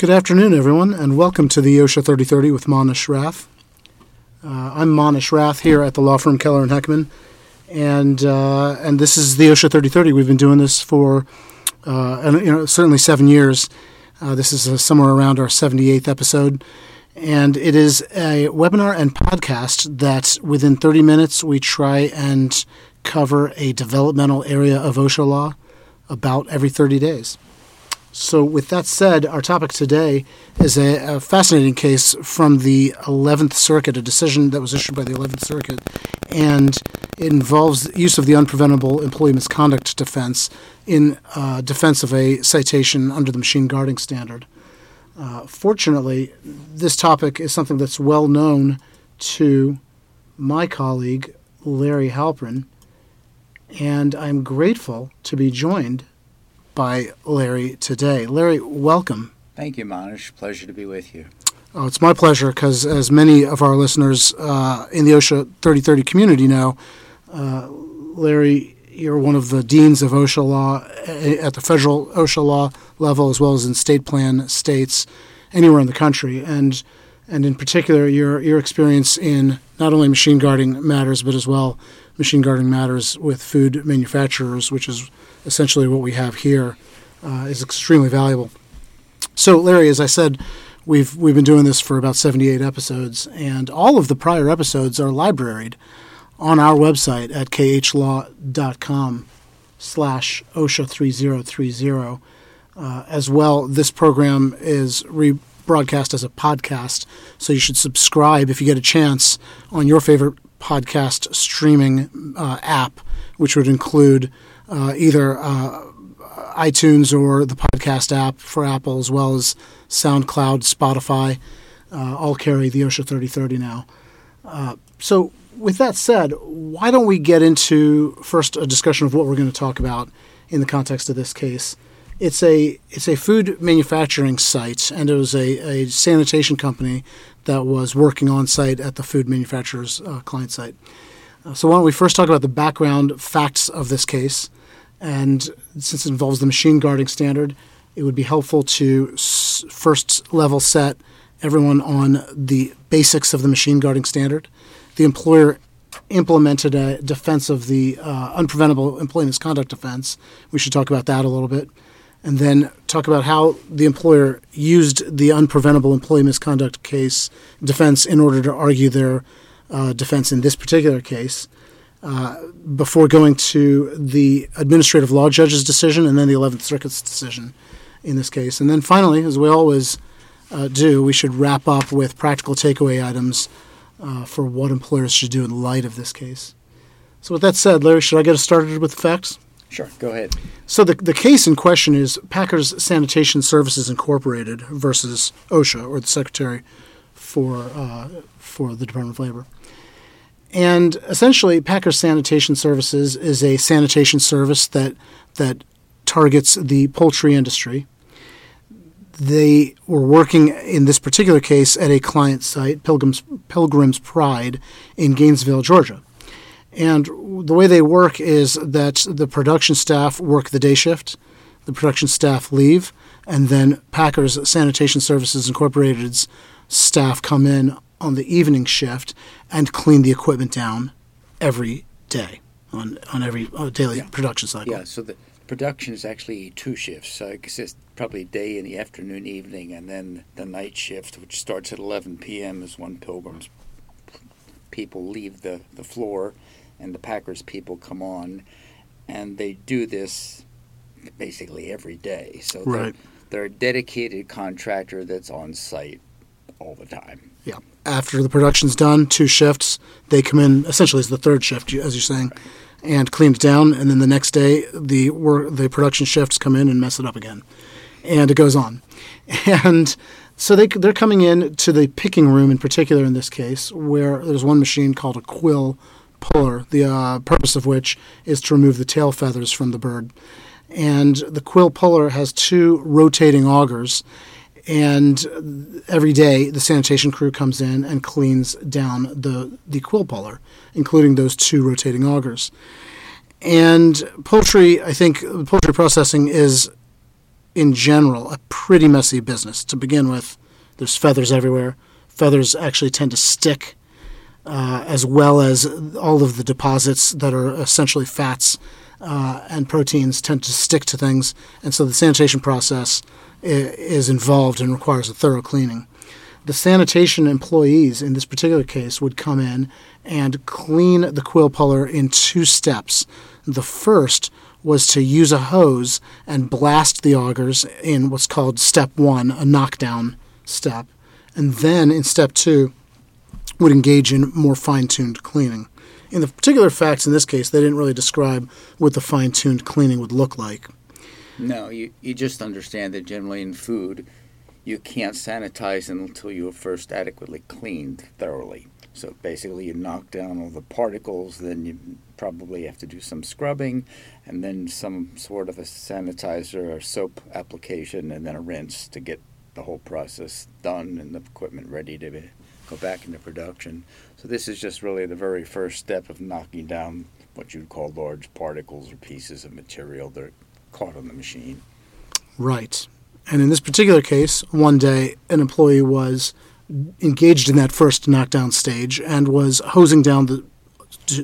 Good afternoon, everyone, and welcome to the OSHA 3030 with Manesh Rath. Uh, I'm Manesh Rath here at the law firm Keller and Heckman, and uh, and this is the OSHA 3030. We've been doing this for uh, and, you know certainly seven years. Uh, this is uh, somewhere around our 78th episode, and it is a webinar and podcast that within 30 minutes we try and cover a developmental area of OSHA law about every 30 days. So, with that said, our topic today is a, a, fascinating case from the 11th Circuit, a decision that was issued by the 11th Circuit, and it involves use of the unpreventable employee misconduct defense in uh, defense of a citation under the machine guarding standard. Uh, fortunately, this topic is something that's well known to my colleague, Larry Halprin, and I'm grateful to be joined by Larry today. Larry, welcome. Thank you, Manesh. Pleasure to be with you. Oh, it's my pleasure because, as many of our listeners uh, in the OSHA 3030 community know, uh, Larry, you're one of the deans of OSHA law eh, at the federal OSHA law level, as well as in state plan states anywhere in the country, and and in particular, your your experience in not only machine guarding matters, but as well machine guarding matters with food manufacturers, which is essentially what we have here, uh, is extremely valuable. So, Larry, as I said, we've we've been doing this for about 78 episodes, and all of the prior episodes are libraried on our website at khlaw.com slash OSHA 3030. Uh, as well, this program is rebroadcast as a podcast, so you should subscribe if you get a chance on your favorite podcast streaming uh, app, which would include uh, either uh, iTunes or the podcast app for Apple, as well as SoundCloud, Spotify, uh, all carry the OSHA 3030 now. Uh, so, with that said, why don't we get into first a discussion of what we're going to talk about in the context of this case? It's a it's a food manufacturing site, and it was a, a sanitation company that was working on site at the food manufacturer's uh, client site. Uh, so, why don't we first talk about the background facts of this case? And since it involves the machine guarding standard, it would be helpful to s- first level set everyone on the basics of the machine guarding standard. The employer implemented a defense of the uh, unpreventable employee misconduct defense. We should talk about that a little bit. And then talk about how the employer used the unpreventable employee misconduct case defense in order to argue their uh, defense in this particular case. Uh, before going to the administrative law judge's decision and then the 11th Circuit's decision in this case. And then finally, as we always uh, do, we should wrap up with practical takeaway items uh, for what employers should do in light of this case. So, with that said, Larry, should I get us started with the facts? Sure, go ahead. So, the, the case in question is Packers Sanitation Services Incorporated versus OSHA, or the Secretary for, uh, for the Department of Labor. And essentially, Packers Sanitation Services is a sanitation service that that targets the poultry industry. They were working in this particular case at a client site, Pilgrim's, Pilgrim's Pride, in Gainesville, Georgia. And the way they work is that the production staff work the day shift, the production staff leave, and then Packers Sanitation Services Incorporated's staff come in on the evening shift and clean the equipment down every day on on every uh, daily yeah. production cycle. Yeah, so the production is actually two shifts. So it consists probably day in the afternoon, evening, and then the night shift, which starts at 11 p.m. is when Pilgrim's people leave the, the floor and the Packers people come on, and they do this basically every day. So right. they're, they're a dedicated contractor that's on site all the time. Yeah. After the production's done, two shifts, they come in essentially as the third shift, as you're saying, and clean it down. And then the next day, the work, the production shifts come in and mess it up again, and it goes on. And so they they're coming in to the picking room in particular in this case, where there's one machine called a quill puller, the uh, purpose of which is to remove the tail feathers from the bird. And the quill puller has two rotating augers and every day the sanitation crew comes in and cleans down the, the quill puller, including those two rotating augers. And poultry, I think poultry processing is in general, a pretty messy business. To begin with, there's feathers everywhere. Feathers actually tend to stick, uh, as well as all of the deposits that are essentially fats uh, and proteins tend to stick to things. And so the sanitation process is involved and requires a thorough cleaning. The sanitation employees in this particular case would come in and clean the quill puller in two steps. The first was to use a hose and blast the augers in what's called step one, a knockdown step. And then in step two, would engage in more fine tuned cleaning. In the particular facts in this case, they didn't really describe what the fine tuned cleaning would look like. No, you, you just understand that generally in food, you can't sanitize until you have first adequately cleaned thoroughly. So basically, you knock down all the particles, then you probably have to do some scrubbing, and then some sort of a sanitizer or soap application, and then a rinse to get the whole process done and the equipment ready to be, go back into production. So this is just really the very first step of knocking down what you'd call large particles or pieces of material that are caught on the machine. Right. And in this particular case, one day an employee was engaged in that first knockdown stage and was hosing down the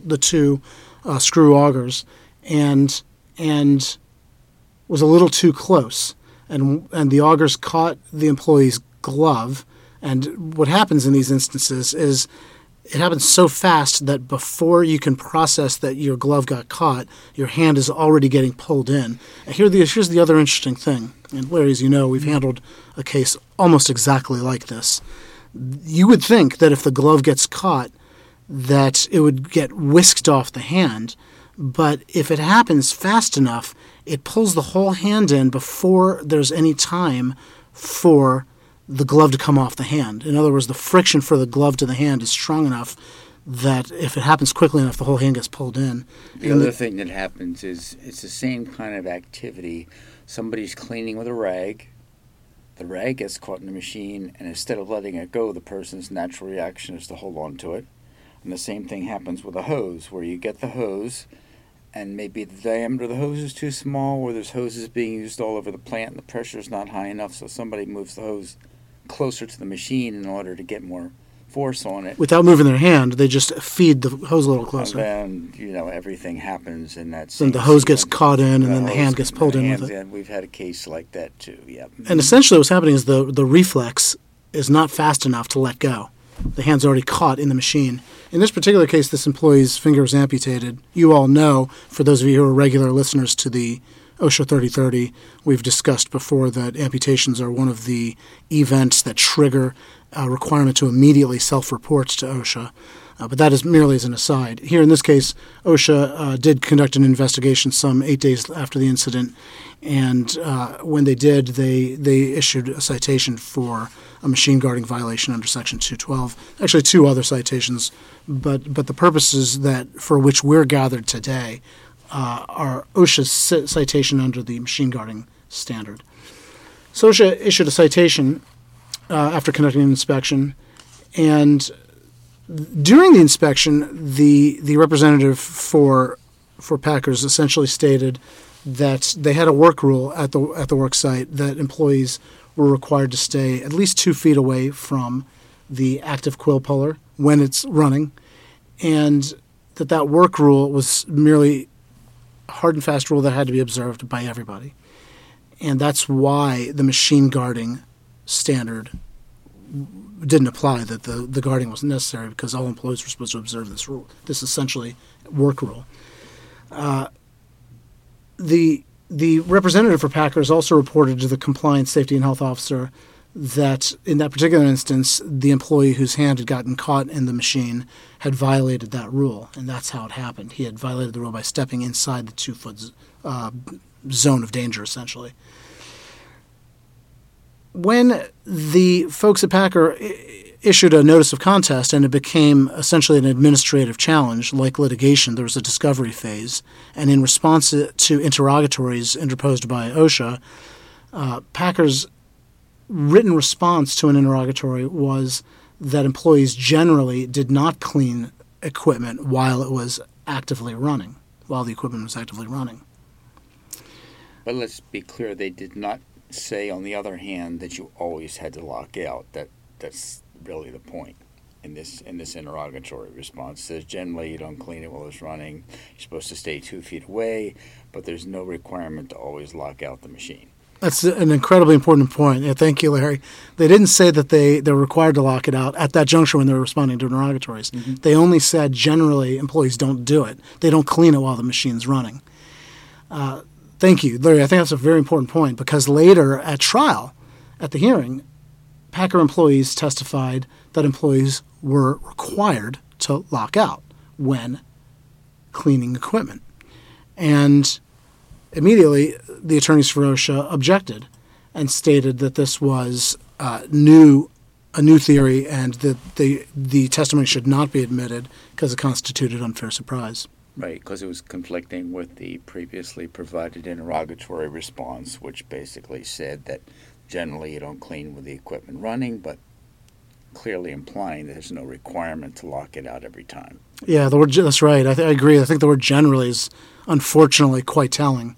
the two uh, screw augers and and was a little too close and and the augers caught the employee's glove and what happens in these instances is it happens so fast that before you can process that your glove got caught, your hand is already getting pulled in. Here the, here's the other interesting thing. And Larry, as you know, we've mm-hmm. handled a case almost exactly like this. You would think that if the glove gets caught, that it would get whisked off the hand. But if it happens fast enough, it pulls the whole hand in before there's any time for the glove to come off the hand. In other words, the friction for the glove to the hand is strong enough that if it happens quickly enough, the whole hand gets pulled in. The and other the, thing that happens is it's the same kind of activity. Somebody's cleaning with a rag. The rag gets caught in the machine, and instead of letting it go, the person's natural reaction is to hold on to it. And the same thing happens with a hose, where you get the hose, and maybe the diameter of the hose is too small, or there's hoses being used all over the plant, and the pressure is not high enough, so somebody moves the hose closer to the machine in order to get more force on it. Without moving their hand, they just feed the hose a little closer. And then, you know, everything happens in that Then the hose gets caught in, and the then the hand gets pulled in with it. And we've had a case like that too, yep. And mm-hmm. essentially what's happening is the, the reflex is not fast enough to let go. The hand's already caught in the machine. In this particular case, this employee's finger was amputated. You all know, for those of you who are regular listeners to the OSHA 3030, we've discussed before that amputations are one of the events that trigger a requirement to immediately self report to OSHA. Uh, but that is merely as an aside. Here in this case, OSHA uh, did conduct an investigation some eight days after the incident, and uh, when they did, they, they issued a citation for a machine guarding violation under Section 212. Actually, two other citations, but, but the purposes that for which we're gathered today uh, our OSHA citation under the machine guarding standard. So OSHA issued a citation uh, after conducting an inspection, and during the inspection, the the representative for for Packers essentially stated that they had a work rule at the at the work site that employees were required to stay at least two feet away from the active quill puller when it's running, and that that work rule was merely hard and fast rule that had to be observed by everybody. And that's why the machine guarding standard didn't apply, that the, the guarding wasn't necessary because all employees were supposed to observe this rule, this essentially work rule. Uh, the, the representative for Packers also reported to the compliance safety and health officer that in that particular instance, the employee whose hand had gotten caught in the machine had violated that rule, and that's how it happened. He had violated the rule by stepping inside the two foot uh, zone of danger, essentially. When the folks at Packer issued a notice of contest and it became essentially an administrative challenge, like litigation, there was a discovery phase. And in response to interrogatories interposed by OSHA, uh, Packers written response to an interrogatory was that employees generally did not clean equipment while it was actively running, while the equipment was actively running. But let's be clear, they did not say, on the other hand, that you always had to lock out. That that's really the point in this in this interrogatory response. It says generally you don't clean it while it's running. You're supposed to stay two feet away, but there's no requirement to always lock out the machine. That's an incredibly important point. Yeah, thank you, Larry. They didn't say that they, they're required to lock it out at that juncture when they were responding to interrogatories. Mm-hmm. They only said generally employees don't do it. They don't clean it while the machine's running. Uh, thank you, Larry. I think that's a very important point because later at trial, at the hearing, Packer employees testified that employees were required to lock out when cleaning equipment. And immediately, the attorneys for OSHA objected and stated that this was uh, new, a new theory, and that the the testimony should not be admitted because it constituted unfair surprise. Right, because it was conflicting with the previously provided interrogatory response, which basically said that generally you don't clean with the equipment running, but clearly implying that there's no requirement to lock it out every time. Yeah, the word that's right. I, th- I agree. I think the word generally is unfortunately quite telling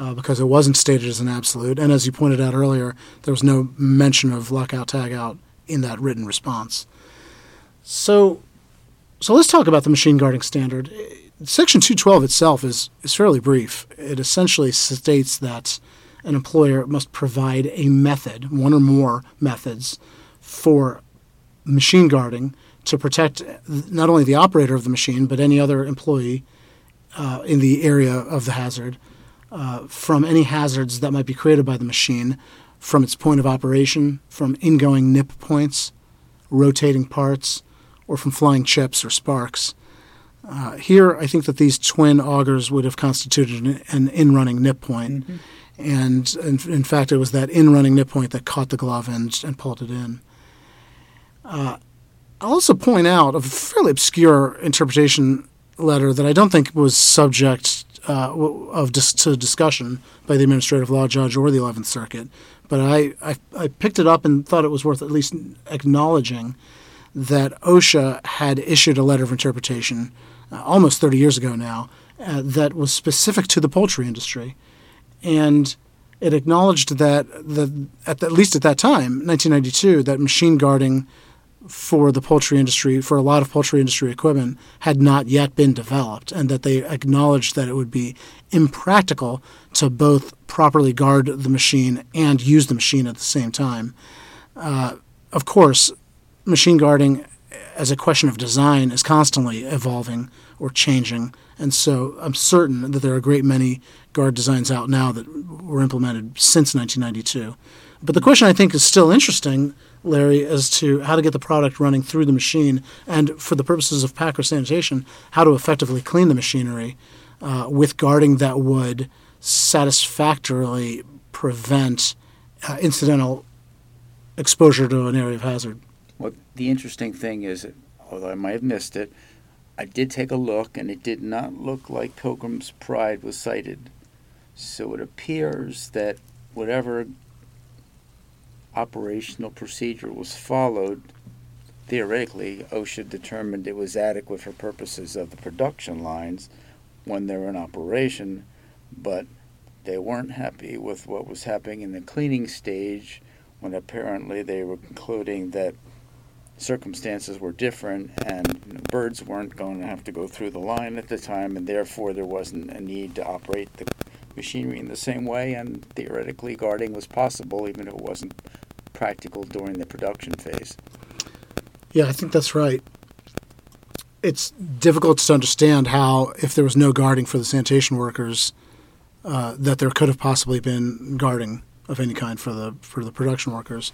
uh, because it wasn't stated as an absolute, and as you pointed out earlier, there was no mention of lockout tagout in that written response. So, so let's talk about the machine guarding standard. Section 212 itself is is fairly brief. It essentially states that an employer must provide a method, one or more methods, for machine guarding to protect not only the operator of the machine but any other employee uh, in the area of the hazard uh, from any hazards that might be created by the machine from its point of operation, from ingoing nip points, rotating parts, or from flying chips or sparks. Uh, here, I think that these twin augers would have constituted an, an in running nip point. Mm-hmm. And in, in, fact, it was that in running nip point that caught the glove and, and pulled it in. Uh, I'll also point out a fairly obscure interpretation letter that I don't think was subject uh, of dis- to discussion by the administrative law judge or the Eleventh Circuit, but I, I, I picked it up and thought it was worth at least acknowledging that OSHA had issued a letter of interpretation uh, almost 30 years ago now uh, that was specific to the poultry industry, and it acknowledged that the at, the, at least at that time, 1992, that machine guarding for the poultry industry, for a lot of poultry industry equipment, had not yet been developed, and that they acknowledged that it would be impractical to both properly guard the machine and use the machine at the same time. Uh, of course, machine guarding as a question of design is constantly evolving or changing, and so I'm certain that there are a great many guard designs out now that were implemented since 1992. But the question I think is still interesting Larry, as to how to get the product running through the machine, and for the purposes of Packer sanitation, how to effectively clean the machinery uh, with guarding that would satisfactorily prevent uh, incidental exposure to an area of hazard. Well, the interesting thing is, although I might have missed it, I did take a look, and it did not look like Pilgrim's Pride was cited. So it appears that whatever operational procedure was followed, theoretically, OSHA determined it was adequate for purposes of the production lines when they were in operation, but they weren't happy with what was happening in the cleaning stage when apparently they were concluding that circumstances were different and birds weren't going to have to go through the line at the time, and therefore there wasn't a need to operate the machinery in the same way, and theoretically guarding was possible even if it wasn't practical during the production phase. Yeah, I think that's right. It's difficult to understand how, if there was no guarding for the sanitation workers, uh, that there could have possibly been guarding of any kind for the for the production workers.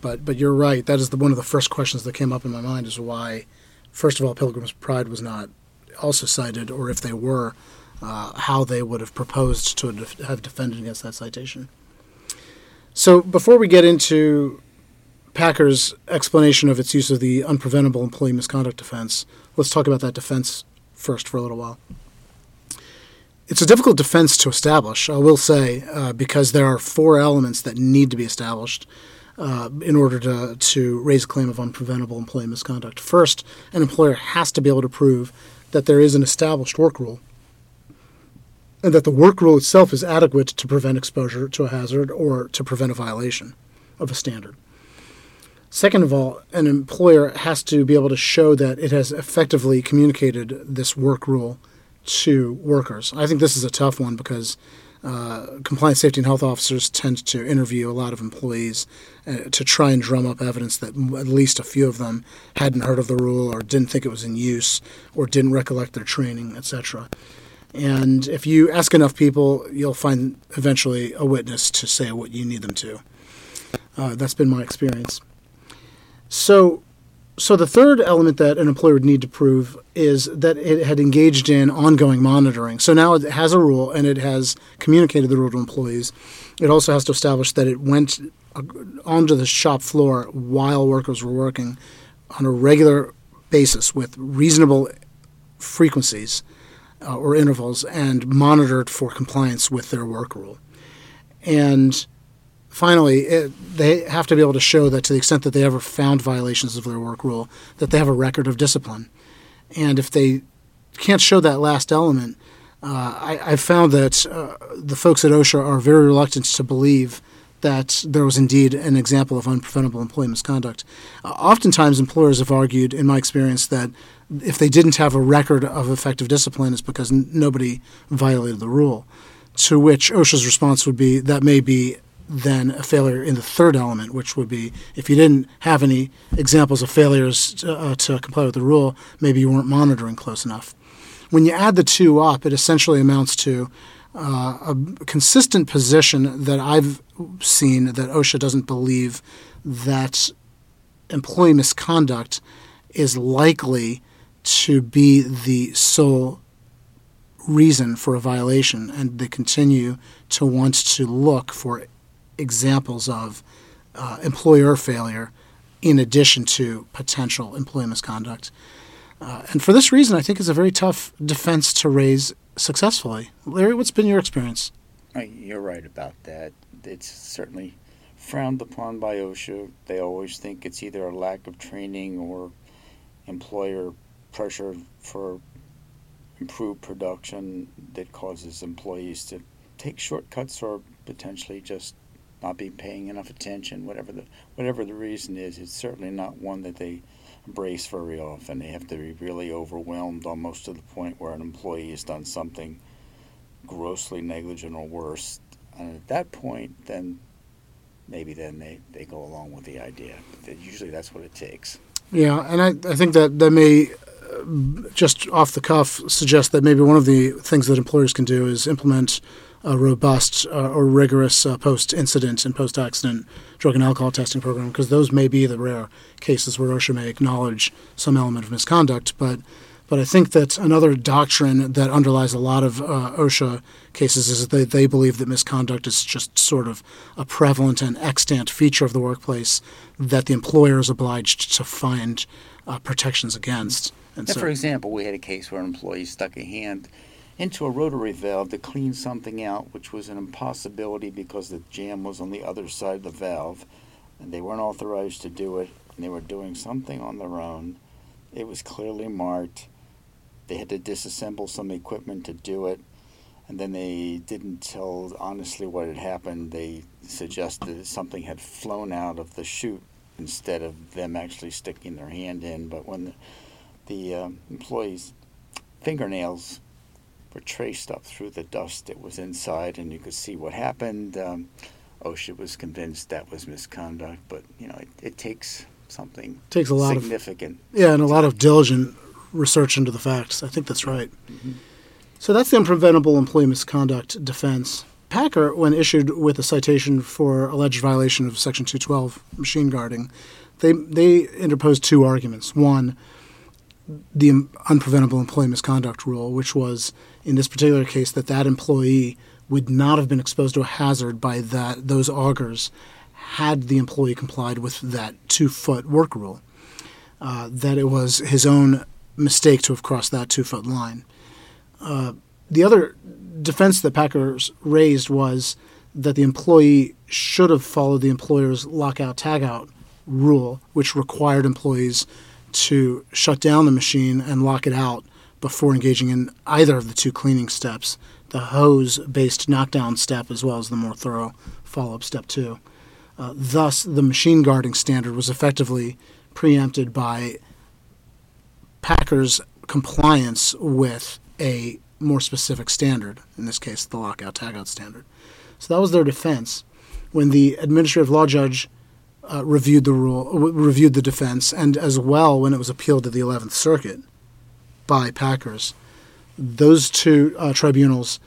But but you're right. That is the, one of the first questions that came up in my mind is why, first of all, Pilgrim's Pride was not also cited, or if they were, uh, how they would have proposed to have defended against that citation. So before we get into Packer's explanation of its use of the unpreventable employee misconduct defense, let's talk about that defense first for a little while. It's a difficult defense to establish, I will say, uh, because there are four elements that need to be established uh, in order to, to raise a claim of unpreventable employee misconduct. First, an employer has to be able to prove that there is an established work rule and that the work rule itself is adequate to prevent exposure to a hazard or to prevent a violation of a standard. Second of all, an employer has to be able to show that it has effectively communicated this work rule to workers. I think this is a tough one because uh, compliance safety and health officers tend to interview a lot of employees uh, to try and drum up evidence that at least a few of them hadn't heard of the rule or didn't think it was in use or didn't recollect their training, etc. And if you ask enough people, you'll find eventually a witness to say what you need them to. Uh, that's been my experience. So, so the third element that an employer would need to prove is that it had engaged in ongoing monitoring. So now it has a rule and it has communicated the rule to employees. It also has to establish that it went uh, onto the shop floor while workers were working on a regular basis with reasonable frequencies uh, or intervals and monitored for compliance with their work rule. And finally, it, they have to be able to show that to the extent that they ever found violations of their work rule, that they have a record of discipline. And if they can't show that last element, uh, I, I found that uh, the folks at OSHA are very reluctant to believe that there was indeed an example of unpreventable employee misconduct. Uh, oftentimes, employers have argued, in my experience, that if they didn't have a record of effective discipline, it's because n- nobody violated the rule. To which OSHA's response would be that may be then a failure in the third element, which would be if you didn't have any examples of failures to, uh, to comply with the rule, maybe you weren't monitoring close enough. When you add the two up, it essentially amounts to uh, a consistent position that I've seen that OSHA doesn't believe that employee misconduct is likely to be the sole reason for a violation, and they continue to want to look for examples of uh, employer failure in addition to potential employee misconduct. Uh, and for this reason, I think it's a very tough defense to raise successfully. Larry, what's been your experience? You're right about that. It's certainly frowned upon by OSHA. They always think it's either a lack of training or employer pressure for improved production that causes employees to take shortcuts or potentially just not be paying enough attention. Whatever the whatever the reason is, it's certainly not one that they embrace very often. They have to be really overwhelmed almost to the point where an employee has done something grossly negligent or worse. And at that point, then maybe then they, they go along with the idea. Usually that's what it takes. Yeah, and I, I think that that may just off the cuff suggest that maybe one of the things that employers can do is implement a robust uh, or rigorous uh, post-incident and post-accident drug and alcohol testing program because those may be the rare cases where OSHA may acknowledge some element of misconduct. But but I think that another doctrine that underlies a lot of uh, OSHA cases is that they, they believe that misconduct is just sort of a prevalent and extant feature of the workplace that the employer is obliged to find uh, protections against. And so, for example, we had a case where an employee stuck a hand into a rotary valve to clean something out, which was an impossibility because the jam was on the other side of the valve, and they weren't authorized to do it, and they were doing something on their own. It was clearly marked. They had to disassemble some equipment to do it, and then they didn't tell honestly what had happened. They suggested that something had flown out of the chute instead of them actually sticking their hand in. But when the, the uh, employees' fingernails were traced up through the dust that was inside, and you could see what happened. Um, OSHA was convinced that was misconduct, but you know it, it takes something takes a lot significant. Of, yeah, and a lot of diligent research into the facts. I think that's right. Mm-hmm. So that's the unpreventable employee misconduct defense. Packer, when issued with a citation for alleged violation of Section 212 machine guarding, they they interposed two arguments. One, the unpreventable employee misconduct rule, which was in this particular case that that employee would not have been exposed to a hazard by that those augers had the employee complied with that two foot work rule. Uh, that it was his own mistake to have crossed that two foot line. Uh, the other defense that Packers raised was that the employee should have followed the employer's lockout tagout rule, which required employees to shut down the machine and lock it out before engaging in either of the two cleaning steps the hose based knockdown step as well as the more thorough follow up step two. Uh, thus, the machine guarding standard was effectively preempted by Packer's compliance with a more specific standard, in this case, the lockout tagout standard. So that was their defense. When the administrative law judge uh, reviewed the rule, w- reviewed the defense, and as well when it was appealed to the 11th Circuit by Packers, those two uh, tribunals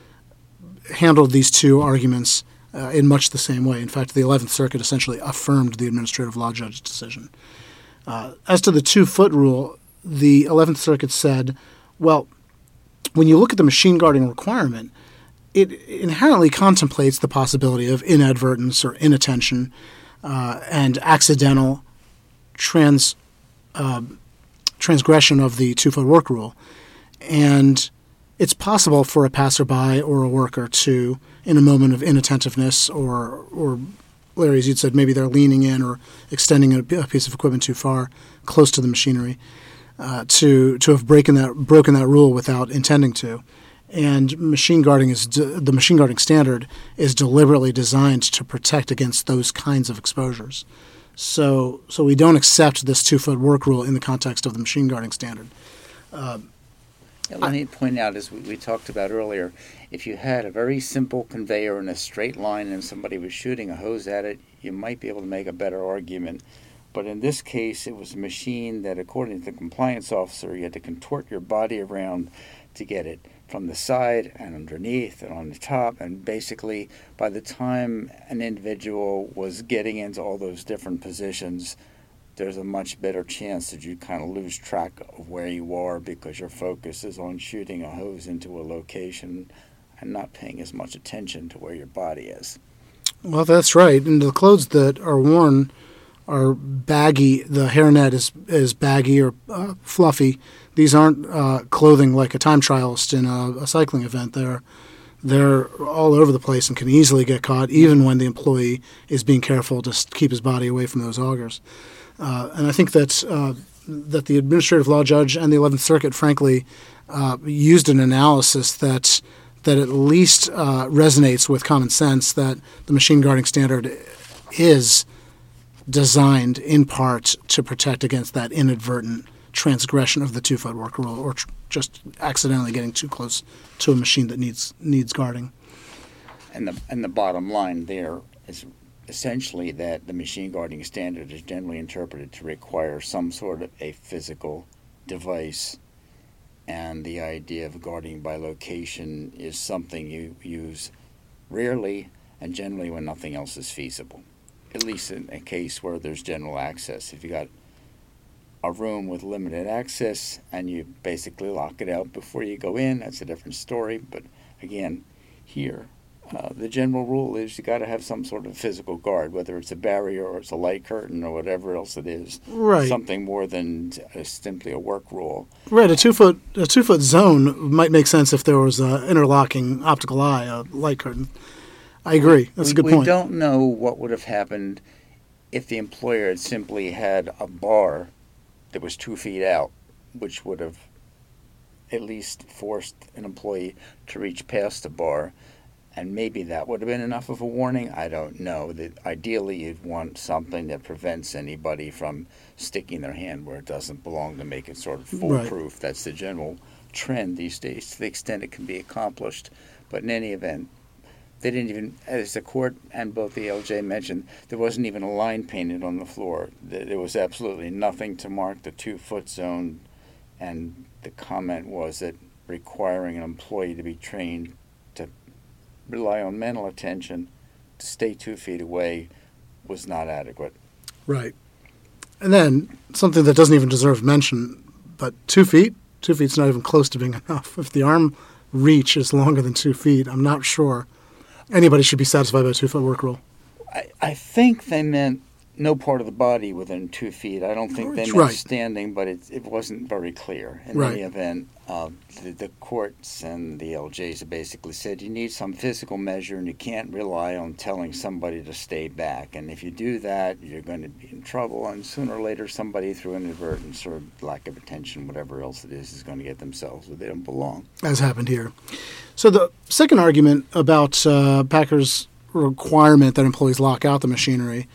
handled these two arguments uh, in much the same way. In fact, the 11th Circuit essentially affirmed the administrative law judge's decision. Uh, as to the two foot rule, the 11th Circuit said, well, when you look at the machine guarding requirement, it inherently contemplates the possibility of inadvertence or inattention uh, and accidental trans uh, transgression of the two foot work rule. And it's possible for a passerby or a worker to, in a moment of inattentiveness or, or Larry, as you'd said, maybe they're leaning in or extending a, piece of equipment too far, close to the machinery, uh, to to have broken that broken that rule without intending to. And machine guarding is de- the machine guarding standard is deliberately designed to protect against those kinds of exposures. So so we don't accept this two foot work rule in the context of the machine guarding standard. Uh, let me point out, as we, we, talked about earlier, if you had a very simple conveyor in a straight line and somebody was shooting a hose at it, you might be able to make a better argument. But in this case, it was a machine that, according to the compliance officer, you had to contort your body around to get it from the side and underneath and on the top. And basically, by the time an individual was getting into all those different positions, there's a much better chance that you kind of lose track of where you are because your focus is on shooting a hose into a location and not paying as much attention to where your body is. Well, that's right. And the clothes that are worn are baggy. The hairnet is is baggy or uh, fluffy. These aren't uh, clothing like a time trialist in a, a cycling event. They're they're all over the place and can easily get caught, even when the employee is being careful to keep his body away from those augers. Uh, and I think that uh, that the administrative law judge and the Eleventh Circuit, frankly, uh, used an analysis that that at least uh, resonates with common sense that the machine guarding standard is designed in part to protect against that inadvertent transgression of the two foot work rule or tr- just accidentally getting too close to a machine that needs needs guarding. And the and the bottom line there is essentially that the machine guarding standard is generally interpreted to require some sort of a physical device and the idea of guarding by location is something you use rarely and generally when nothing else is feasible at least in a case where there's general access if you got a room with limited access and you basically lock it out before you go in that's a different story but again here uh, the general rule is you got to have some sort of physical guard, whether it's a barrier or it's a light curtain or whatever else it is. Right. Something more than simply a work rule. Right. A two foot a two foot zone might make sense if there was an interlocking optical eye, a light curtain. I agree. That's we, a good we point. We don't know what would have happened if the employer had simply had a bar that was two feet out, which would have at least forced an employee to reach past the bar and maybe that would have been enough of a warning. I don't know. That ideally, you'd want something that prevents anybody from sticking their hand where it doesn't belong to make it sort of foolproof. Right. That's the general trend these days, to the extent it can be accomplished. But in any event, they didn't even, as the court and both the LJ mentioned, there wasn't even a line painted on the floor. There was absolutely nothing to mark the two foot zone, and the comment was that requiring an employee to be trained to rely on mental attention to stay two feet away was not adequate. Right. And then something that doesn't even deserve mention, but two feet, two feet's not even close to being enough. If the arm reach is longer than two feet, I'm not sure anybody should be satisfied by a two foot work rule. I, I think they meant no part of the body within two feet. I don't think they meant Right. standing, but it, it wasn't very clear. In Right. any event, uh, the, the courts and the LJs have basically said you need some physical measure and you can't rely on telling somebody to stay back. And if you do that, you're going to be in trouble. And sooner or later, somebody through inadvertence or lack of attention, whatever else it is, is going to get themselves where they don't belong. as happened here. So the second argument about uh, Packers' requirement that employees lock out the machinery.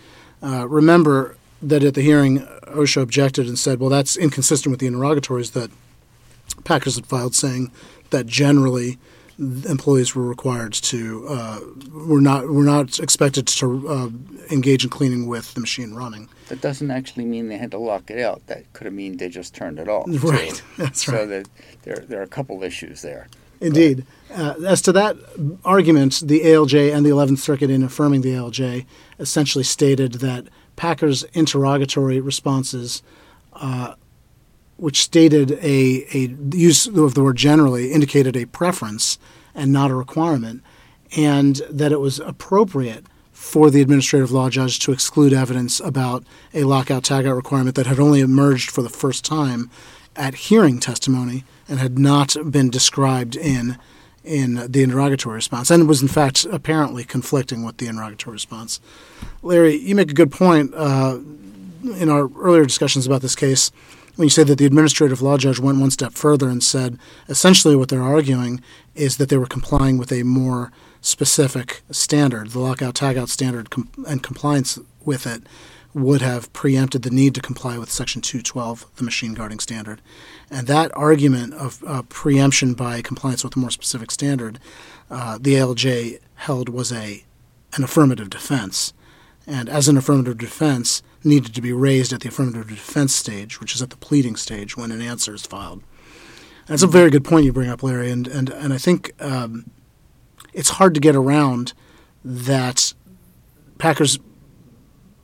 Uh, remember that at the hearing, OSHA objected and said, "Well, that's inconsistent with the interrogatories that Packers had filed, saying that generally." Employees were required to uh, were not were not expected to uh, engage in cleaning with the machine running. That doesn't actually mean they had to lock it out. That could have mean they just turned it off. Right, So- that's so that there, there are a couple issues there. Indeed. Uh, as to that argument, the ALJ and the 11th Circuit, in affirming the ALJ, essentially stated that Packer's interrogatory responses, uh, which stated a, a use of the word generally, indicated a preference and not a requirement, and that it was appropriate for the administrative law judge to exclude evidence about a lockout tagout requirement that had only emerged for the first time at hearing testimony and had not been described in in the interrogatory response and was in fact apparently conflicting with the interrogatory response. Larry, you make a good point uh, in our earlier discussions about this case when you say that the administrative law judge went one step further and said essentially what they're arguing is that they were complying with a more specific standard, the lockout tagout standard, com- and compliance with it would have preempted the need to comply with Section 212, the machine guarding standard. And that argument of uh, preemption by compliance with a more specific standard, uh, the ALJ held was a an affirmative defense, and as an affirmative defense, needed to be raised at the affirmative defense stage, which is at the pleading stage when an answer is filed. That's a very good point you bring up, Larry, and and and I think um, it's hard to get around that Packers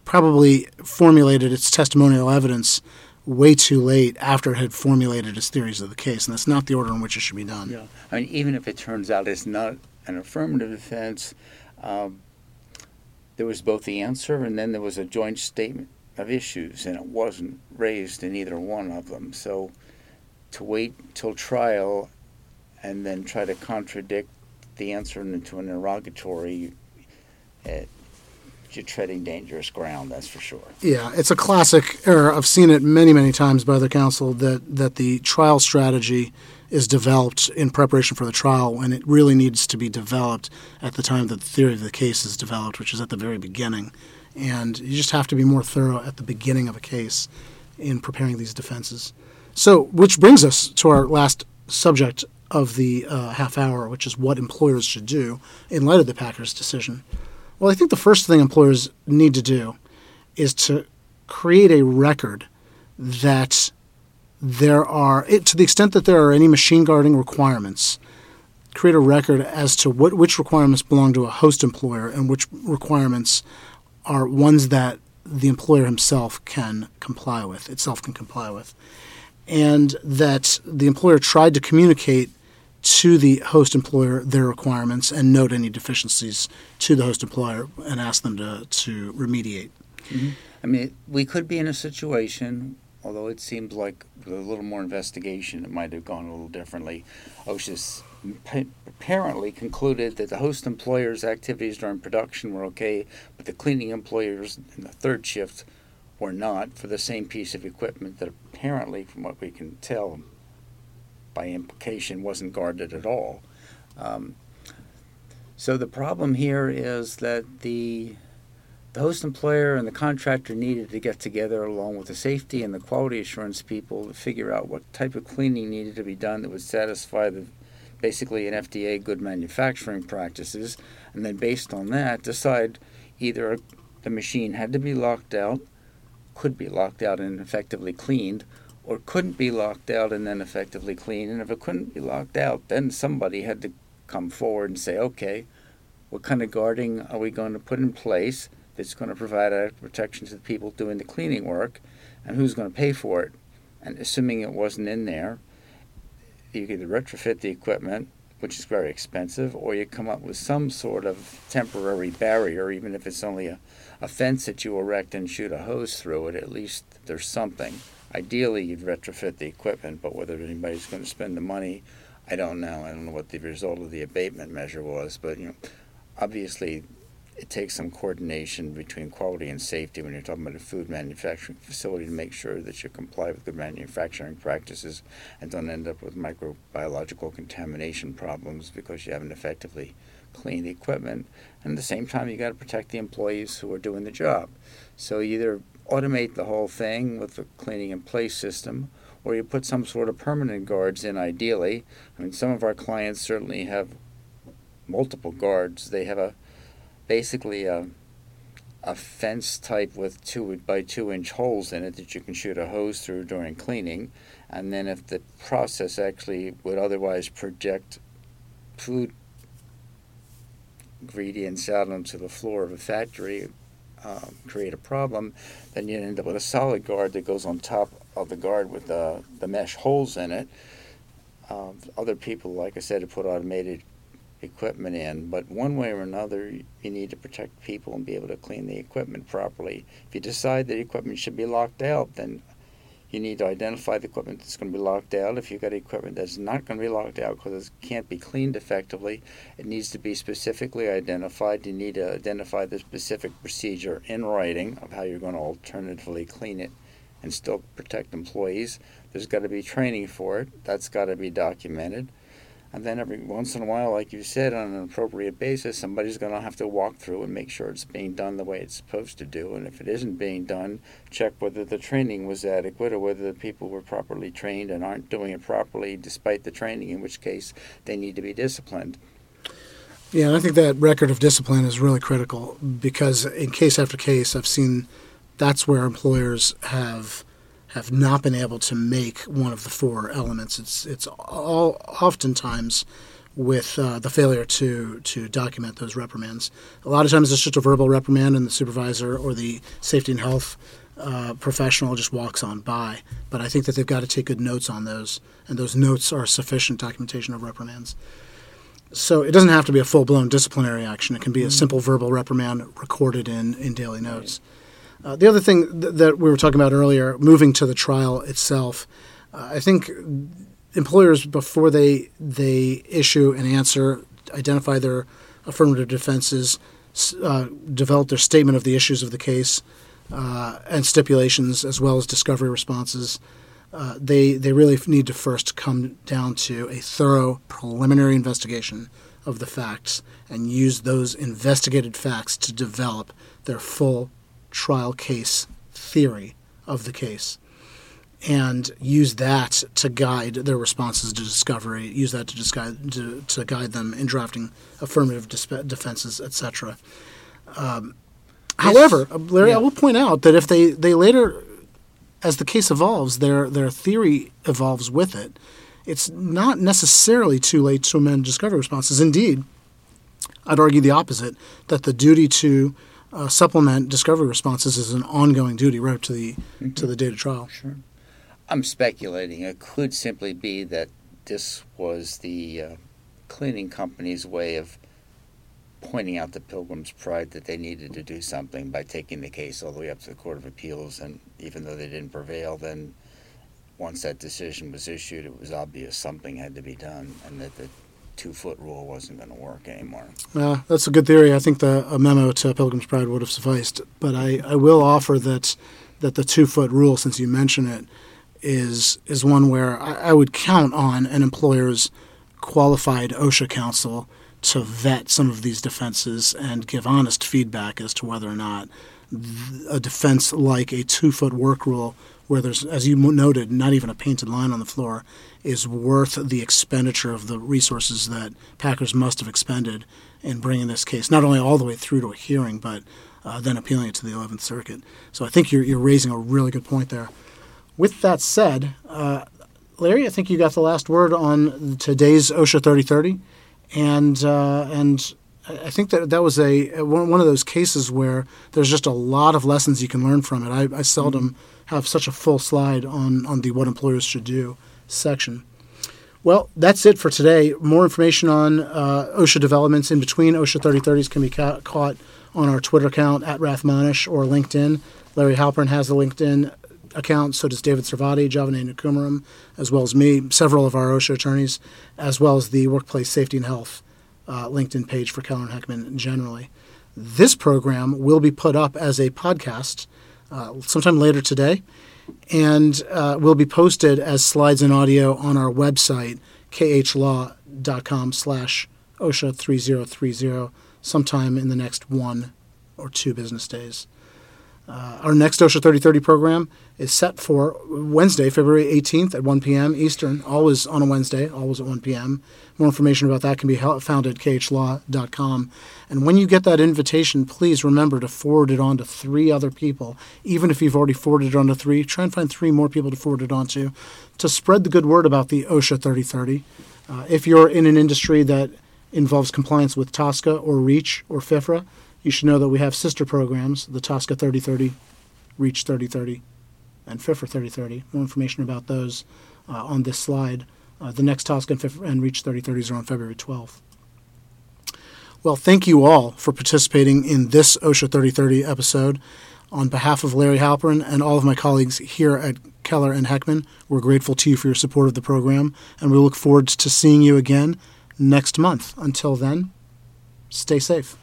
probably formulated its testimonial evidence way too late after it had formulated its theories of the case, and that's not the order in which it should be done. Yeah. I mean, even if it turns out it's not an affirmative defense, um, there was both the answer and then there was a joint statement of issues, and it wasn't raised in either one of them. So to wait till trial and then try to contradict the answer into an interrogatory, it, you're treading dangerous ground, that's for sure. Yeah, it's a classic error. I've seen it many, many times by other counsel that, that the trial strategy is developed in preparation for the trial when it really needs to be developed at the time that the theory of the case is developed, which is at the very beginning. And you just have to be more thorough at the beginning of a case in preparing these defenses. So, which brings us to our last subject of the uh, half hour, which is what employers should do in light of the Packers' decision. Well, I think the first thing employers need to do is to create a record that there are, to the extent that there are any machine guarding requirements, create a record as to what which requirements belong to a host employer and which requirements are ones that the employer himself can comply with, itself can comply with, and that the employer tried to communicate to the host employer their requirements and note any deficiencies to the host employer and ask them to, to remediate. Mm-hmm. I mean, we could be in a situation, although it seems like with a little more investigation, it might have gone a little differently. OSHA's apparently concluded that the host employer's activities during production were okay, but the cleaning employers in the third shift were not for the same piece of equipment that apparently, from what we can tell by implication, wasn't guarded at all. Um, so the problem here is that the the host employer and the contractor needed to get together along with the safety and the quality assurance people to figure out what type of cleaning needed to be done that would satisfy the basically an FDA good manufacturing practices and then based on that decide either the machine had to be locked out could be locked out and effectively cleaned or couldn't be locked out and then effectively cleaned and if it couldn't be locked out then somebody had to come forward and say okay what kind of guarding are we going to put in place that's going to provide adequate protection to the people doing the cleaning work, and who's going to pay for it. And assuming it wasn't in there, you either retrofit the equipment which is very expensive, or you come up with some sort of temporary barrier, even if it's only a, a fence that you erect and shoot a hose through it, at least there's something. Ideally, you'd retrofit the equipment, but whether anybody's going to spend the money, I don't know. I don't know what the result of the abatement measure was, but you know, obviously, it takes some coordination between quality and safety when you're talking about a food manufacturing facility to make sure that you comply with good manufacturing practices and don't end up with microbiological contamination problems because you haven't effectively cleaned the equipment. And at the same time, you got to protect the employees who are doing the job. So either automate the whole thing with the cleaning in place system, or you put some sort of permanent guards in ideally. I mean, some of our clients certainly have multiple guards. They have a basically a, a fence type with two by two inch holes in it that you can shoot a hose through during cleaning. And then if the process actually would otherwise project food ingredients out onto the floor of a factory, um, create a problem, then you end up with a solid guard that goes on top of the guard with the, the mesh holes in it. Um, other people, like I said, have put automated equipment in, but one way or another, you need to protect people and be able to clean the equipment properly. If you decide that equipment should be locked out, then you need to identify the equipment that's going to be locked out. If you've got equipment that's not going to be locked out because it can't be cleaned effectively, it needs to be specifically identified. You need to identify the specific procedure in writing of how you're going to alternatively clean it and still protect employees. There's got to be training for it. That's got to be documented. And then every once in a while, like you said, on an appropriate basis, somebody's going to have to walk through and make sure it's being done the way it's supposed to do. And if it isn't being done, check whether the training was adequate or whether the people were properly trained and aren't doing it properly despite the training, in which case they need to be disciplined. Yeah, and I think that record of discipline is really critical because in case after case, I've seen that's where employers have have not been able to make one of the four elements. It's it's all oftentimes with uh, the failure to to document those reprimands. A lot of times it's just a verbal reprimand, and the supervisor or the safety and health uh, professional just walks on by. But I think that they've got to take good notes on those, and those notes are sufficient documentation of reprimands. So it doesn't have to be a full blown disciplinary action. It can be a mm-hmm. simple verbal reprimand recorded in in daily notes. Uh, the other thing th- that we were talking about earlier, moving to the trial itself, uh, I think employers before they they issue an answer, identify their affirmative defenses, uh, develop their statement of the issues of the case, uh, and stipulations as well as discovery responses. Uh, they they really need to first come down to a thorough preliminary investigation of the facts and use those investigated facts to develop their full trial case theory of the case and use that to guide their responses to discovery, use that to, disguide, to, to guide them in drafting affirmative defenses, etc. Um, however, uh, Larry, yeah. I will point out that if they, they later, as the case evolves, their, their theory evolves with it, it's not necessarily too late to amend discovery responses. Indeed, I'd argue the opposite, that the duty to uh, supplement discovery responses is an ongoing duty right up to the mm-hmm. to the date of trial. Sure. I'm speculating. It could simply be that this was the uh, cleaning company's way of pointing out the Pilgrim's Pride that they needed to do something by taking the case all the way up to the Court of Appeals. And even though they didn't prevail, then once that decision was issued, it was obvious something had to be done, and that the two foot rule wasn't going to work anymore. Uh, that's a good theory. I think the a memo to Pilgrim's Pride would have sufficed. But I, I will offer that that the two foot rule, since you mention it, is is one where I, I would count on an employer's qualified OSHA counsel to vet some of these defenses and give honest feedback as to whether or not a defense like a two foot work rule, where there's, as you noted, not even a painted line on the floor, is worth the expenditure of the resources that Packers must have expended in bringing this case not only all the way through to a hearing, but uh, then appealing it to the 11th Circuit. So I think you're, you're raising a really good point there. With that said, uh, Larry, I think you got the last word on today's OSHA 3030, and uh, and I think that that was a one of those cases where there's just a lot of lessons you can learn from it. I, I seldom have such a full slide on on the what employers should do section. Well, that's it for today. More information on uh, OSHA developments in between OSHA 3030s can be ca- caught on our Twitter account at RathManesh or LinkedIn. Larry Halprin has the LinkedIn account, so does David Servati, Javane Nakumaram, as well as me, several of our OSHA attorneys, as well as the Workplace Safety and Health uh, LinkedIn page for Keller and Heckman generally. This program will be put up as a podcast uh, sometime later today and uh, will be posted as slides and audio on our website, khlaw.com slash OSHA 3030, sometime in the next one or two business days. Uh, our next OSHA 3030 program is set for Wednesday, February 18th at 1 p.m. Eastern, always on a Wednesday, always at 1 p.m. More information about that can be found at khlaw.com. And when you get that invitation, please remember to forward it on to three other people. Even if you've already forwarded it on to three, try and find three more people to forward it on to to spread the good word about the OSHA 3030. Uh, if you're in an industry that involves compliance with TSCA or REACH or FIFRA, you should know that we have sister programs, the TSCA 3030, REACH 3030, and FIFRA 3030. More information about those uh, on this slide. Uh, the next TSCA and, FIFRA and REACH 3030s are on February 12th. Well, thank you all for participating in this OSHA 3030 episode. On behalf of Larry Halprin and all of my colleagues here at Keller and Heckman, we're grateful to you for your support of the program, and we look forward to seeing you again next month. Until then, stay safe.